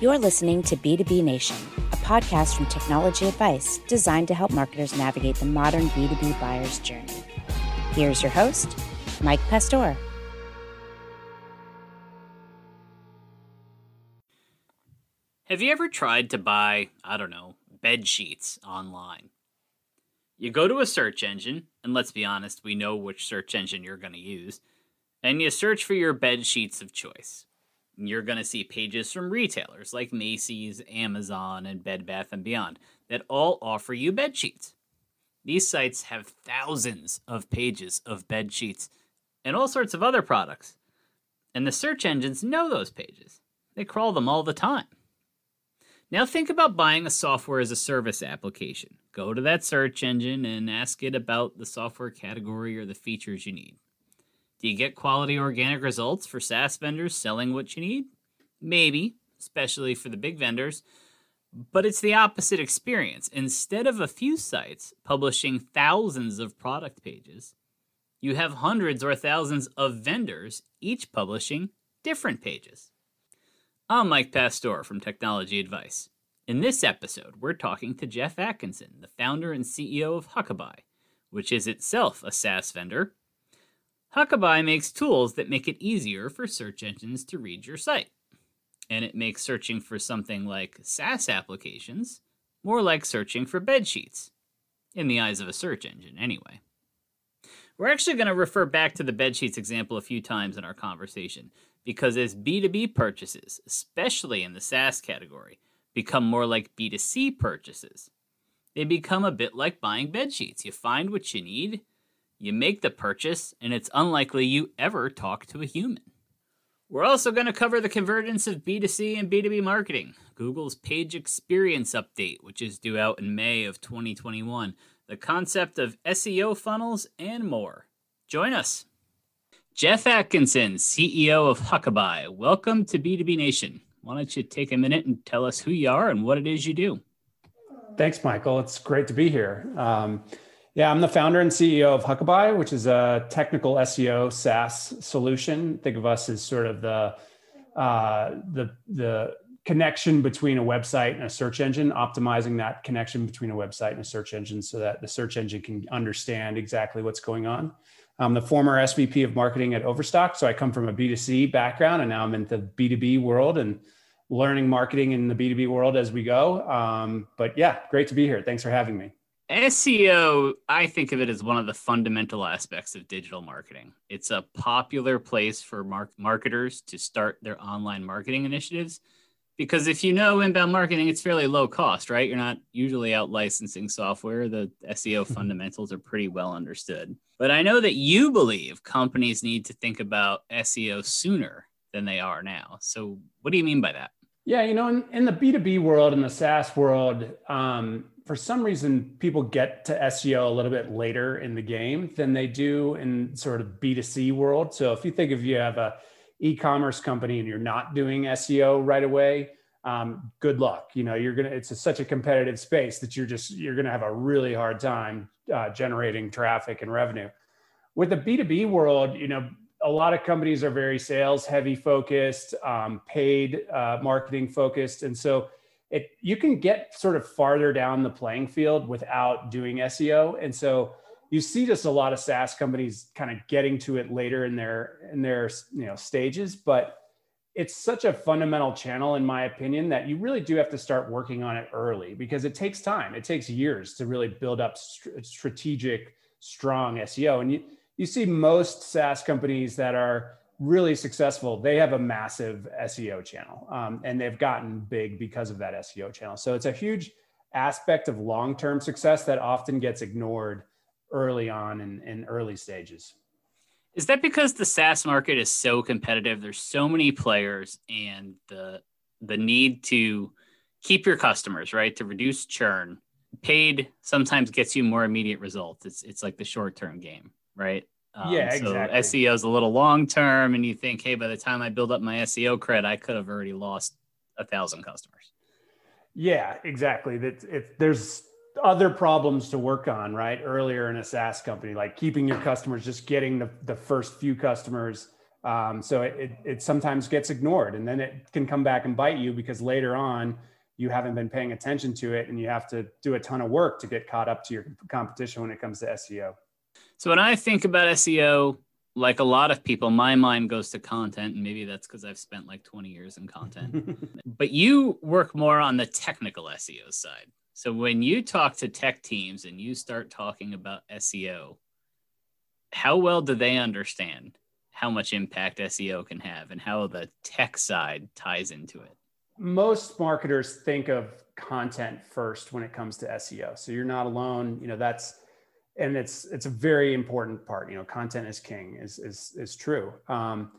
You're listening to B2B Nation, a podcast from Technology Advice designed to help marketers navigate the modern B2B buyer's journey. Here's your host, Mike Pastor. Have you ever tried to buy, I don't know, bed sheets online? You go to a search engine, and let's be honest, we know which search engine you're going to use, and you search for your bed sheets of choice. You're going to see pages from retailers like Macy's, Amazon, and Bed Bath & Beyond that all offer you bed sheets. These sites have thousands of pages of bed sheets and all sorts of other products. And the search engines know those pages. They crawl them all the time. Now think about buying a software as a service application. Go to that search engine and ask it about the software category or the features you need. Do you get quality organic results for SaaS vendors selling what you need? Maybe, especially for the big vendors. But it's the opposite experience. Instead of a few sites publishing thousands of product pages, you have hundreds or thousands of vendors, each publishing different pages. I'm Mike Pastor from Technology Advice. In this episode, we're talking to Jeff Atkinson, the founder and CEO of Huckabuy, which is itself a SaaS vendor. Huckabuy makes tools that make it easier for search engines to read your site. And it makes searching for something like SaaS applications more like searching for bed sheets, in the eyes of a search engine, anyway. We're actually going to refer back to the bed sheets example a few times in our conversation because as B2B purchases, especially in the SaaS category, become more like B2C purchases, they become a bit like buying bed sheets. You find what you need, you make the purchase, and it's unlikely you ever talk to a human. We're also going to cover the convergence of B2C and B2B marketing, Google's page experience update, which is due out in May of 2021, the concept of SEO funnels, and more. Join us. Jeff Atkinson, CEO of Huckabuy. Welcome to B2B Nation. Why don't you take a minute and tell us who you are and what it is you do? Thanks, Michael. It's great to be here. Um, yeah, I'm the founder and CEO of Huckabuy, which is a technical SEO SaaS solution. Think of us as sort of the uh, the the connection between a website and a search engine, optimizing that connection between a website and a search engine so that the search engine can understand exactly what's going on. I'm the former SVP of marketing at Overstock. So I come from a B2C background and now I'm in the B2B world and learning marketing in the B2B world as we go. Um, but yeah, great to be here. Thanks for having me. SEO, I think of it as one of the fundamental aspects of digital marketing. It's a popular place for mar- marketers to start their online marketing initiatives because if you know inbound marketing, it's fairly low cost, right? You're not usually out licensing software. The SEO mm-hmm. fundamentals are pretty well understood. But I know that you believe companies need to think about SEO sooner than they are now. So, what do you mean by that? Yeah, you know, in, in the B2B world and the SaaS world, um, for some reason, people get to SEO a little bit later in the game than they do in sort of B2C world. So, if you think if you have a e-commerce company and you're not doing SEO right away, um, good luck. You know, you're gonna. It's a, such a competitive space that you're just you're gonna have a really hard time uh, generating traffic and revenue. With the B2B world, you know, a lot of companies are very sales heavy focused, um, paid uh, marketing focused, and so it you can get sort of farther down the playing field without doing SEO. And so you see just a lot of SaaS companies kind of getting to it later in their in their you know stages, but it's such a fundamental channel in my opinion that you really do have to start working on it early because it takes time. It takes years to really build up st- strategic strong SEO and you you see most SaaS companies that are really successful, they have a massive SEO channel um, and they've gotten big because of that SEO channel. So it's a huge aspect of long term success that often gets ignored early on in, in early stages. Is that because the SaaS market is so competitive? There's so many players, and the the need to keep your customers right to reduce churn. Paid sometimes gets you more immediate results. It's it's like the short term game, right? Um, yeah, exactly. So SEO is a little long term, and you think, hey, by the time I build up my SEO cred, I could have already lost a thousand customers. Yeah, exactly. That if there's other problems to work on, right? Earlier in a SaaS company, like keeping your customers, just getting the, the first few customers Um, so it, it, it sometimes gets ignored and then it can come back and bite you because later on you haven't been paying attention to it and you have to do a ton of work to get caught up to your competition when it comes to SEO. So when I think about SEO, like a lot of people, my mind goes to content, and maybe that's because I've spent like 20 years in content. but you work more on the technical SEO side. So when you talk to tech teams and you start talking about SEO, how well do they understand how much impact SEO can have and how the tech side ties into it? Most marketers think of content first when it comes to SEO. So you're not alone. You know, that's and it's it's a very important part. You know, content is king is is is true. Um,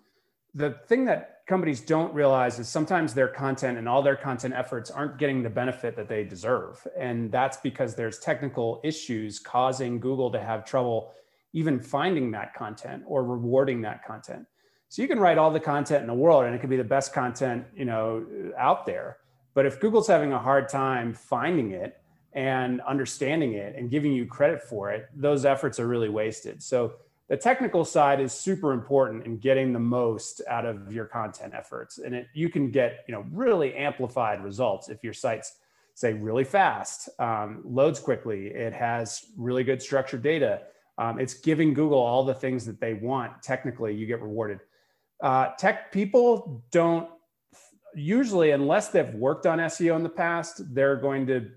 the thing that companies don't realize is sometimes their content and all their content efforts aren't getting the benefit that they deserve, and that's because there's technical issues causing Google to have trouble even finding that content or rewarding that content. So you can write all the content in the world, and it could be the best content you know out there. But if Google's having a hard time finding it, and understanding it and giving you credit for it, those efforts are really wasted. So the technical side is super important in getting the most out of your content efforts. And it, you can get, you know, really amplified results if your site's say really fast, um, loads quickly, it has really good structured data. Um, it's giving Google all the things that they want. Technically, you get rewarded. Uh, tech people don't usually, unless they've worked on SEO in the past, they're going to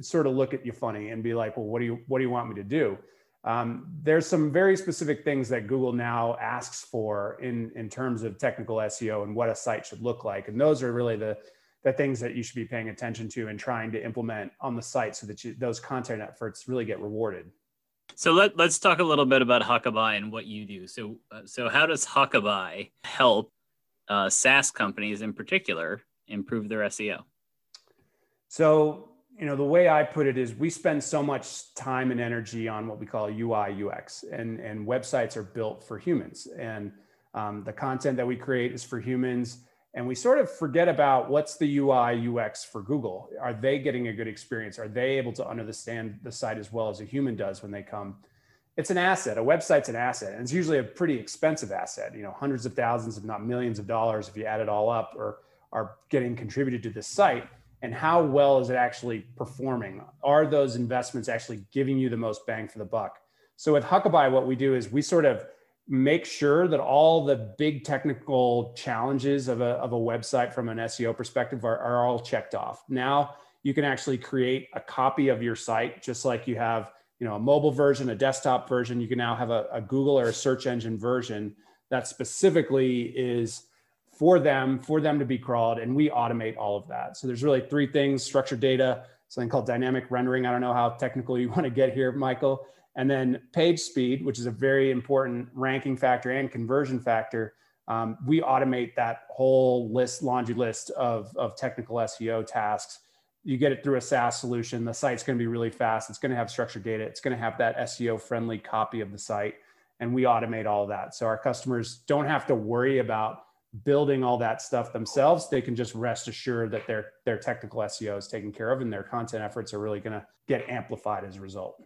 sort of look at you funny and be like, well, what do you what do you want me to do? Um, there's some very specific things that Google now asks for in in terms of technical SEO and what a site should look like, and those are really the the things that you should be paying attention to and trying to implement on the site so that you, those content efforts really get rewarded. So let, let's talk a little bit about Huckabuy and what you do. So, uh, so how does Huckabuy help uh, SaaS companies in particular improve their SEO? So you know the way i put it is we spend so much time and energy on what we call ui ux and and websites are built for humans. And um, the content that we create is for humans and we sort of forget about what's the ui ux for google. Are they getting a good experience? Are they able to understand the site as well as a human does when they come? It's an asset. A website's an asset and it's usually a pretty expensive asset. You know hundreds of thousands if not millions of dollars if you add it all up or are getting contributed to this site and how well is it actually performing? Are those investments actually giving you the most bang for the buck? So with Huckabuy, what we do is we sort of make sure that all the big technical challenges of a, of a website from an SEO perspective are, are all checked off. Now you can actually create a copy of your site just like you have you know a mobile version a desktop version you can now have a, a google or a search engine version that specifically is for them, for them to be crawled, and we automate all of that. So there's really three things: structured data, something called dynamic rendering. I don't know how technical you want to get here, Michael, and then page speed, which is a very important ranking factor and conversion factor. Um, we automate that whole list, laundry list of, of technical SEO tasks. You get it through a SaaS solution. The site's going to be really fast. It's going to have structured data. It's going to have that SEO friendly copy of the site. And we automate all of that. So our customers don't have to worry about building all that stuff themselves, they can just rest assured that their their technical SEO is taken care of and their content efforts are really going to get amplified as a result.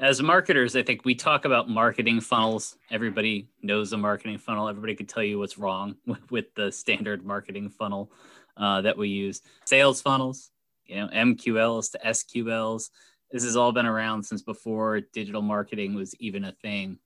As marketers, I think we talk about marketing funnels. Everybody knows a marketing funnel. Everybody could tell you what's wrong with, the standard marketing funnel uh, that we use. Sales funnels, you know, MQLs to SQLs. This has all been around since before digital marketing was even a thing.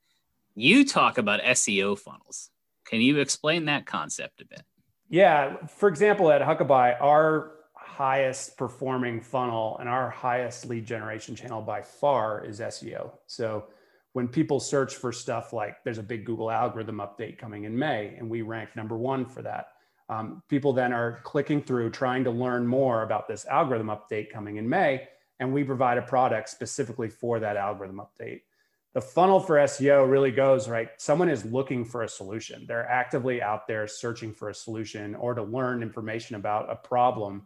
You talk about SEO funnels can you explain that concept a bit? Yeah. For example, at Huckabuy, our highest performing funnel and our highest lead generation channel by far is SEO. So when people search for stuff like there's a big Google algorithm update coming in May, and we rank number one for that. Um, people then are clicking through trying to learn more about this algorithm update coming in May, and we provide a product specifically for that algorithm update the funnel for SEO really goes right. Someone is looking for a solution. They're actively out there searching for a solution or to learn information about a problem.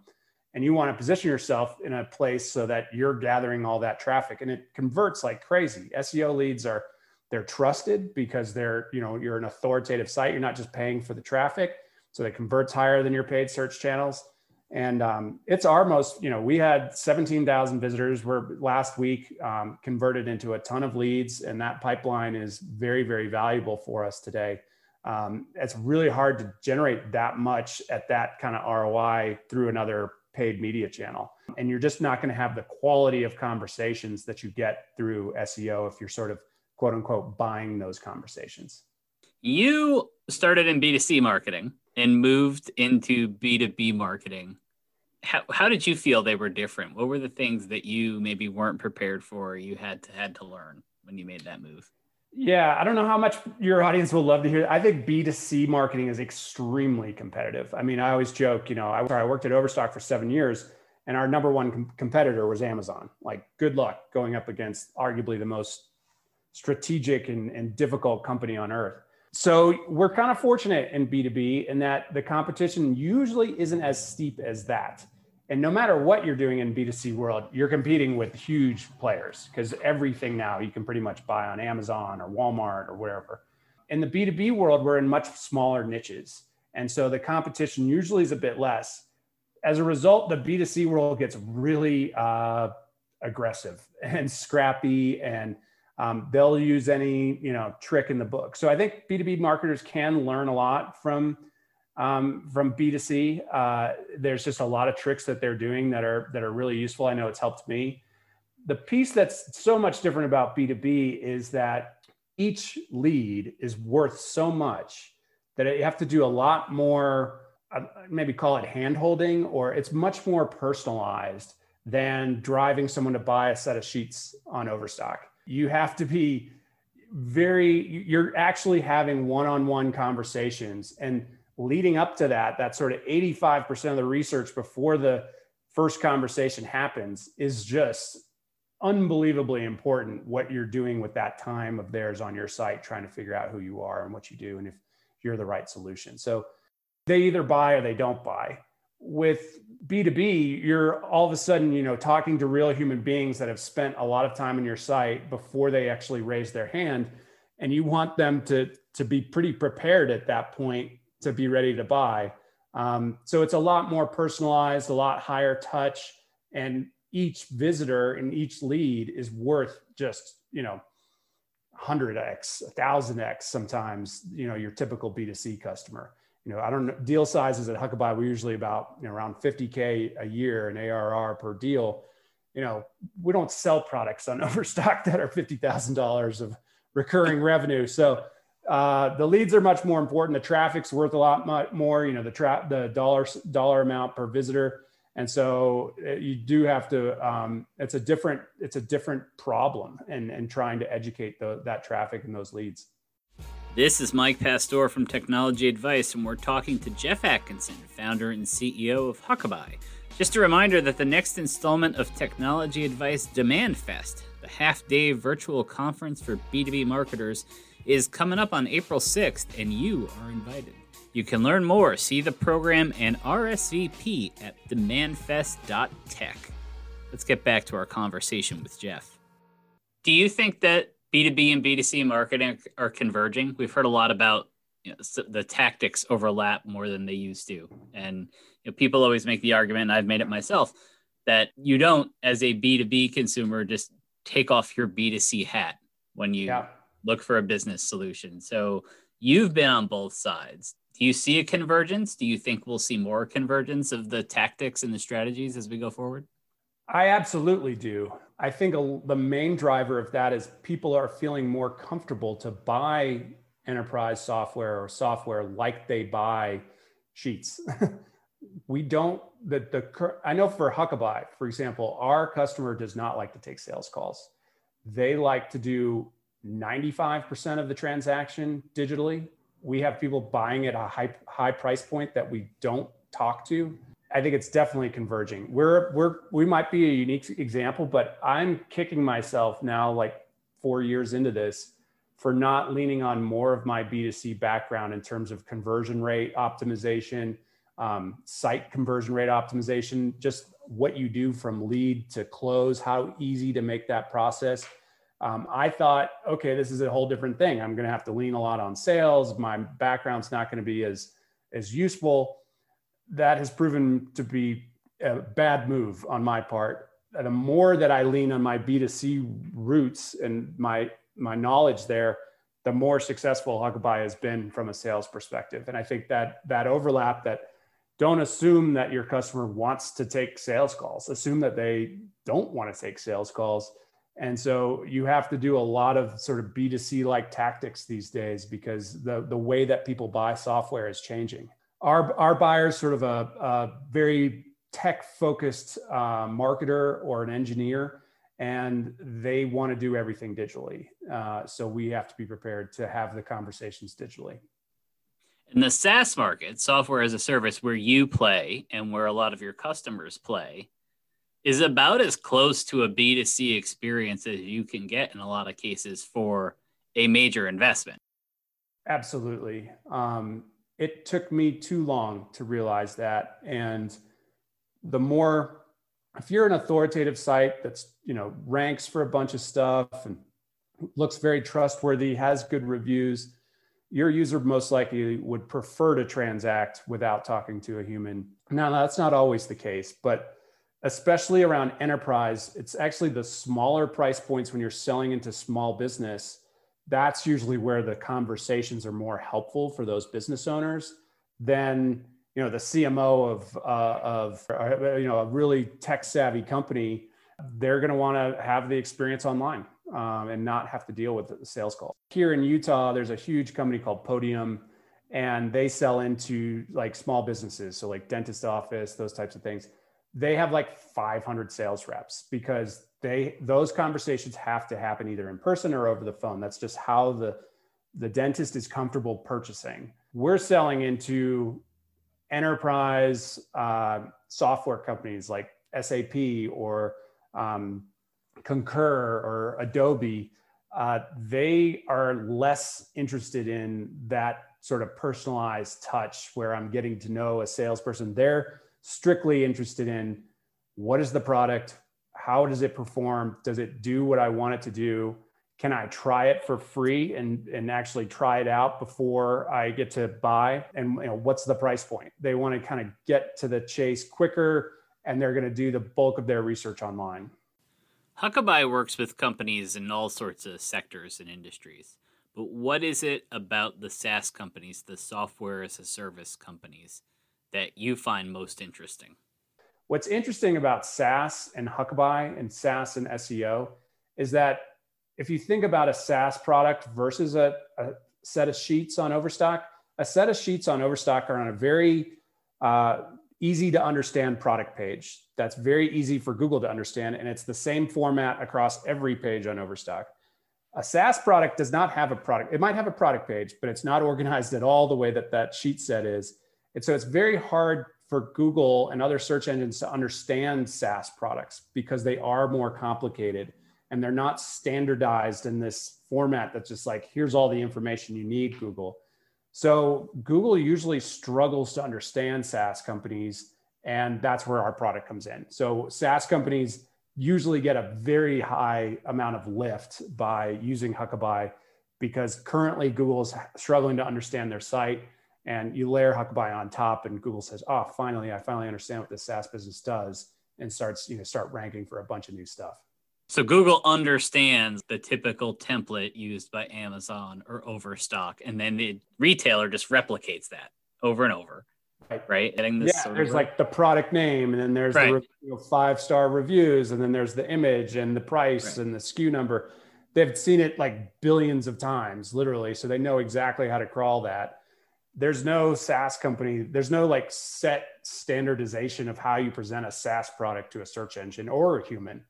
And you want to position yourself in a place so that you're gathering all that traffic and it converts like crazy. SEO leads are they're trusted because they're, you know, you're an authoritative site. You're not just paying for the traffic. So it converts higher than your paid search channels and um, it's our most you know we had 17000 visitors we're last week um, converted into a ton of leads and that pipeline is very very valuable for us today Um, it's really hard to generate that much at that kind of ROI through another paid media channel. And you're just not going to have the quality of conversations that you get through SEO if you're sort of quote unquote buying those conversations. You started in B2C marketing and moved into B2B marketing. How, how did you feel they were different? What were the things that you maybe weren't prepared for, you had to had to learn when you made that move? Yeah, I don't know how much your audience will love to hear. I think B2C marketing is extremely competitive. I mean, I always joke, you know, I, I worked at Overstock for seven years and our number one com- competitor was Amazon. Like, good luck going up against arguably the most strategic and, and difficult company on earth. So we're kind of fortunate in B2B in that the competition usually isn't as steep as that. And no matter what you're doing in B2C world, you're competing with huge players because everything now you can pretty much buy on Amazon or Walmart or wherever. In the B2B world, we're in much smaller niches. And so the competition usually is a bit less. As a result, the B2C world gets really uh, aggressive and scrappy and um, they'll use any you know trick in the book. So I think B2B marketers can learn a lot from um, from B2C. Uh, there's just a lot of tricks that they're doing that are that are really useful. I know it's helped me. The piece that's so much different about B2B is that each lead is worth so much that you have to do a lot more, uh, maybe call it hand holding, or it's much more personalized than driving someone to buy a set of sheets on Overstock. You have to be very, you're actually having one on one conversations. And leading up to that, that sort of 85% of the research before the first conversation happens is just unbelievably important what you're doing with that time of theirs on your site, trying to figure out who you are and what you do and if you're the right solution. So they either buy or they don't buy. With B2B, you're all of a sudden, you know, talking to real human beings that have spent a lot of time on your site before they actually raise their hand. And you want them to, to be pretty prepared at that point to be ready to buy. Um, so it's a lot more personalized, a lot higher touch, and each visitor and each lead is worth just you know 100x, 1000x sometimes. You know your typical B2C customer. You know I don't know deal sizes at Huckabuy. We're usually about you know around 50k a year in ARR per deal. You know we don't sell products on Overstock that are fifty thousand dollars of recurring revenue. So uh, the leads are much more important. The traffic's worth a lot more. You know, the trap, the dollar dollar amount per visitor, and so uh, you do have to. Um, it's a different it's a different problem, and and trying to educate the, that traffic and those leads. This is Mike Pastor from Technology Advice, and we're talking to Jeff Atkinson, founder and CEO of Huckabuy. Just a reminder that the next installment of Technology Advice Demand Fest, the half day virtual conference for B2B marketers, is coming up on April 6th, and you are invited. You can learn more, see the program, and RSVP at demandfest.tech. Let's get back to our conversation with Jeff. Do you think that B2B and B2C marketing are converging? We've heard a lot about you know, the tactics overlap more than they used to. And you know, people always make the argument, and I've made it myself, that you don't, as a B2B consumer, just take off your B2C hat when you yeah look for a business solution. So you've been on both sides. Do you see a convergence? Do you think we'll see more convergence of the tactics and the strategies as we go forward? I absolutely do. I think a, the main driver of that is people are feeling more comfortable to buy enterprise software or software like they buy sheets. we don't the the I know for Huckabuy, for example, our customer does not like to take sales calls. They like to do 95% of the transaction digitally. We have people buying at a high high price point that we don't talk to. I think it's definitely converging. We're we're we might be a unique example, but I'm kicking myself now like 4 years into this for not leaning on more of my B2C background in terms of conversion rate optimization, um, site conversion rate optimization, just what you do from lead to close, how easy to make that process um, I thought, okay, this is a whole different thing. I'm going to have to lean a lot on sales. My background's not going to be as as useful. That has proven to be a bad move on my part. The more that I lean on my B2C roots and my my knowledge there, the more successful Huckabuy has been from a sales perspective. And I think that that overlap that don't assume that your customer wants to take sales calls, assume that they don't want to take sales calls. And so you have to do a lot of sort of B2C like tactics these days because the, the way that people buy software is changing. Our, our buyers sort of a, a very tech focused uh, marketer or an engineer and they want to do everything digitally. Uh, so we have to be prepared to have the conversations digitally. In the SaaS market, software as a service, where you play and where a lot of your customers play, is about as close to a B2C experience as you can get in a lot of cases for a major investment. Absolutely. Um, it took me too long to realize that. And the more if you're an authoritative site that's you know ranks for a bunch of stuff and looks very trustworthy has good reviews your user most likely would prefer to transact without talking to a human now that's not always the case but especially around enterprise it's actually the smaller price points when you're selling into small business that's usually where the conversations are more helpful for those business owners than you know the CMO of uh, of uh, you know a really tech savvy company, they're going to want to have the experience online um, and not have to deal with the sales call. Here in Utah, there's a huge company called Podium, and they sell into like small businesses, so like dentist office, those types of things. They have like 500 sales reps because they those conversations have to happen either in person or over the phone. That's just how the the dentist is comfortable purchasing. We're selling into enterprise uh, software companies like SAP or um, Concur or Adobe, uh, they are less interested in that sort of personalized touch where I'm getting to know a salesperson. They're strictly interested in what is the product, how does it perform, does it do what I want it to do, can I try it for free and, and actually try it out before I get to buy? And you know, what's the price point? They want to kind of get to the chase quicker and they're going to do the bulk of their research online. Huckabuy works with companies in all sorts of sectors and industries. But what is it about the SaaS companies, the software as a service companies, that you find most interesting? What's interesting about SaaS and Huckabuy and SaaS and SEO is that if you think about a SaaS product versus a, a set of sheets on Overstock, a set of sheets on Overstock are on a very uh, easy to understand product page. That's very easy for Google to understand, and it's the same format across every page on Overstock. A SaaS product does not have a product. It might have a product page, but it's not organized at all the way that that sheet set is. And so it's very hard for Google and other search engines to understand SaaS products because they are more complicated and they're not standardized in this format that's just like here's all the information you need google. So google usually struggles to understand saas companies and that's where our product comes in. So saas companies usually get a very high amount of lift by using huckabuy because currently Google is struggling to understand their site and you layer huckabuy on top and google says oh finally i finally understand what this saas business does and starts you know start ranking for a bunch of new stuff so Google understands the typical template used by Amazon or Overstock, and then the retailer just replicates that over and over. Right. right? yeah, there's like the product name, and then there's right. the you know, five star reviews, and then there's the image and the price right. and the SKU number. They've seen it like billions of times, literally. So they know exactly how to crawl that. There's no SaaS company, there's no like set standardization of how you present a SaaS product to a search engine or a human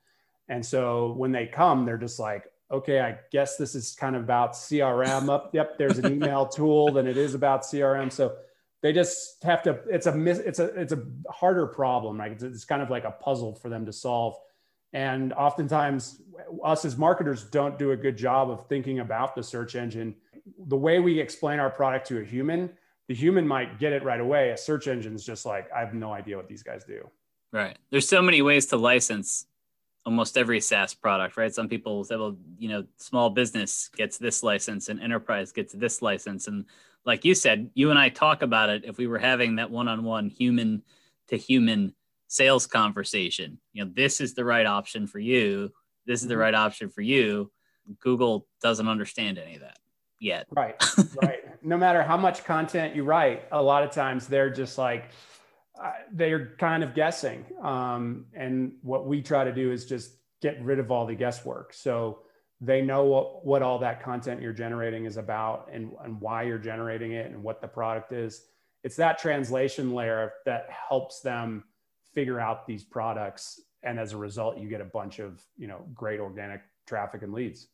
and so when they come, they're just like, okay, I guess this is kind of about CRM up. Yep, there's an email tool, then it is about CRM. So they just have to. It's a it's a it's a harder problem. Right? It's, it's kind of like a puzzle for them to solve. And oftentimes, us as marketers don't do a good job of thinking about the search engine. The way we explain our product to a human, the human might get it right away. A search engine is just like, I have no idea what these guys do. Right. There's so many ways to license almost every SaaS product, right? Some people say, well, you know, small business gets this license and enterprise gets this license. And like you said, you and I talk about it if we were having that one on one human to human sales conversation. You know, this is the right option for you. This is the mm-hmm. right option for you. Google doesn't understand any of that. Yet. Right, right. no matter how much content you write, a lot of times they're just like, uh, they're kind of guessing. Um, and what we try to do is just get rid of all the guesswork. So they know what, what all that content you're generating is about and, and why you're generating it and what the product is. It's that translation layer that helps them figure out these products. And as a result, you get a bunch of, you know, great organic traffic and leads.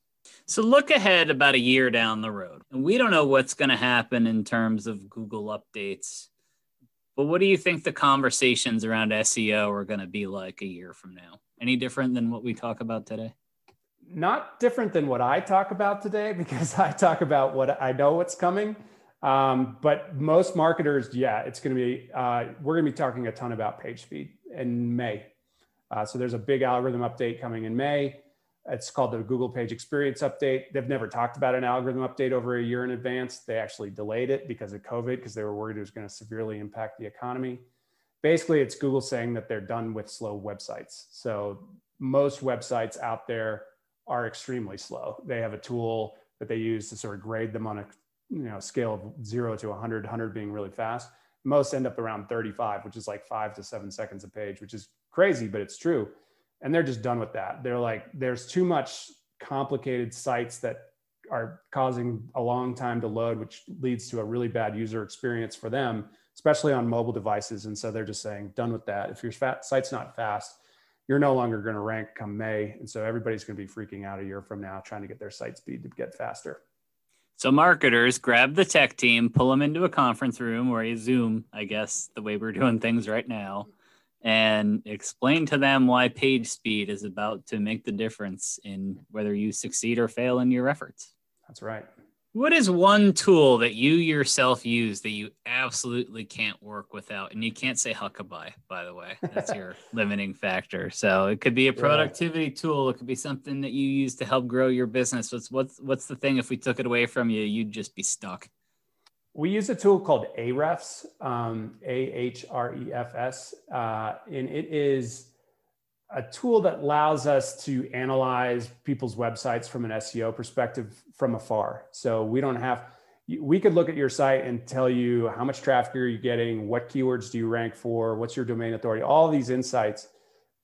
So look ahead about a year down the road. And we don't know what's going to happen in terms of Google updates. But what do you think the conversations around SEO are going to be like a year from now? Any different than what we talk about today? Not different than what I talk about today because I talk about what I know what's coming. Um, but most marketers, yeah, it's going to be, uh, we're going to be talking a ton about page speed in May. Uh, so there's a big algorithm update coming in May. It's called the Google Page Experience Update. They've never talked about an algorithm update over a year in advance. They actually delayed it because of COVID because they were worried it was going to severely impact the economy. Basically, it's Google saying that they're done with slow websites. So most websites out there are extremely slow. They have a tool that they use to sort of grade them on a you know scale of zero to 100, 100 being really fast. Most end up around 35, which is like five to seven seconds a page, which is crazy, but it's true and they're just done with that. They're like, there's too much complicated sites that are causing a long time to load, which leads to a really bad user experience for them, especially on mobile devices. And so they're just saying, done with that. If your fat, site's not fast, you're no longer going to rank come May. And so everybody's going to be freaking out a year from now trying to get their site speed to get faster. So marketers grab the tech team, pull them into a conference room or a Zoom, I guess, the way we're doing things right now and explain to them why page speed is about to make the difference in whether you succeed or fail in your efforts. That's right. What is one tool that you yourself use that you absolutely can't work without? And you can't say Huckabuy, by the way. That's your limiting factor. So it could be a productivity yeah. tool. It could be something that you use to help grow your business. What's what's what's the thing if we took it away from you, you'd just be stuck? We use a tool called Ahrefs, um, A H R E F S, uh, and it is a tool that allows us to analyze people's websites from an SEO perspective from afar. So we don't have, we could look at your site and tell you how much traffic are you getting, what keywords do you rank for, what's your domain authority, all these insights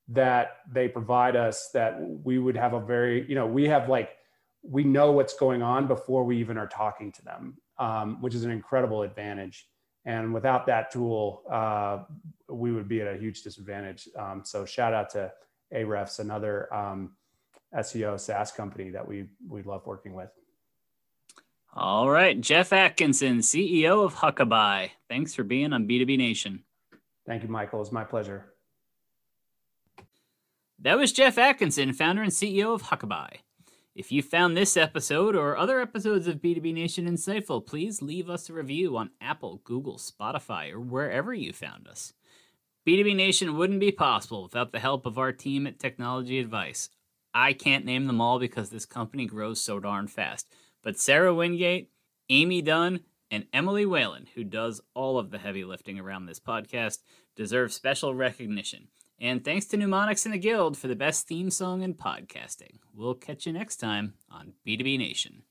that they provide us that we would have a very, you know, we have like, we know what's going on before we even are talking to them um, which is an incredible advantage. And without that tool, uh, we would be at a huge disadvantage. Um, so shout out to Ahrefs, another um, SEO SaaS company that we we love working with. All right, Jeff Atkinson, CEO of Huckabuy. Thanks for being on B2B Nation. Thank you, Michael. It's my pleasure. That was Jeff Atkinson, founder and CEO of Huckabuy. If you found this episode or other episodes of B2B Nation insightful, please leave us a review on Apple, Google, Spotify, or wherever you found us. B2B Nation wouldn't be possible without the help of our team at Technology Advice. I can't name them all because this company grows so darn fast. But Sarah Wingate, Amy Dunn, and Emily Whalen, who does all of the heavy lifting around this podcast, deserve special recognition. And thanks to Mnemonics and the Guild for the best theme song in podcasting. We'll catch you next time on B2B Nation.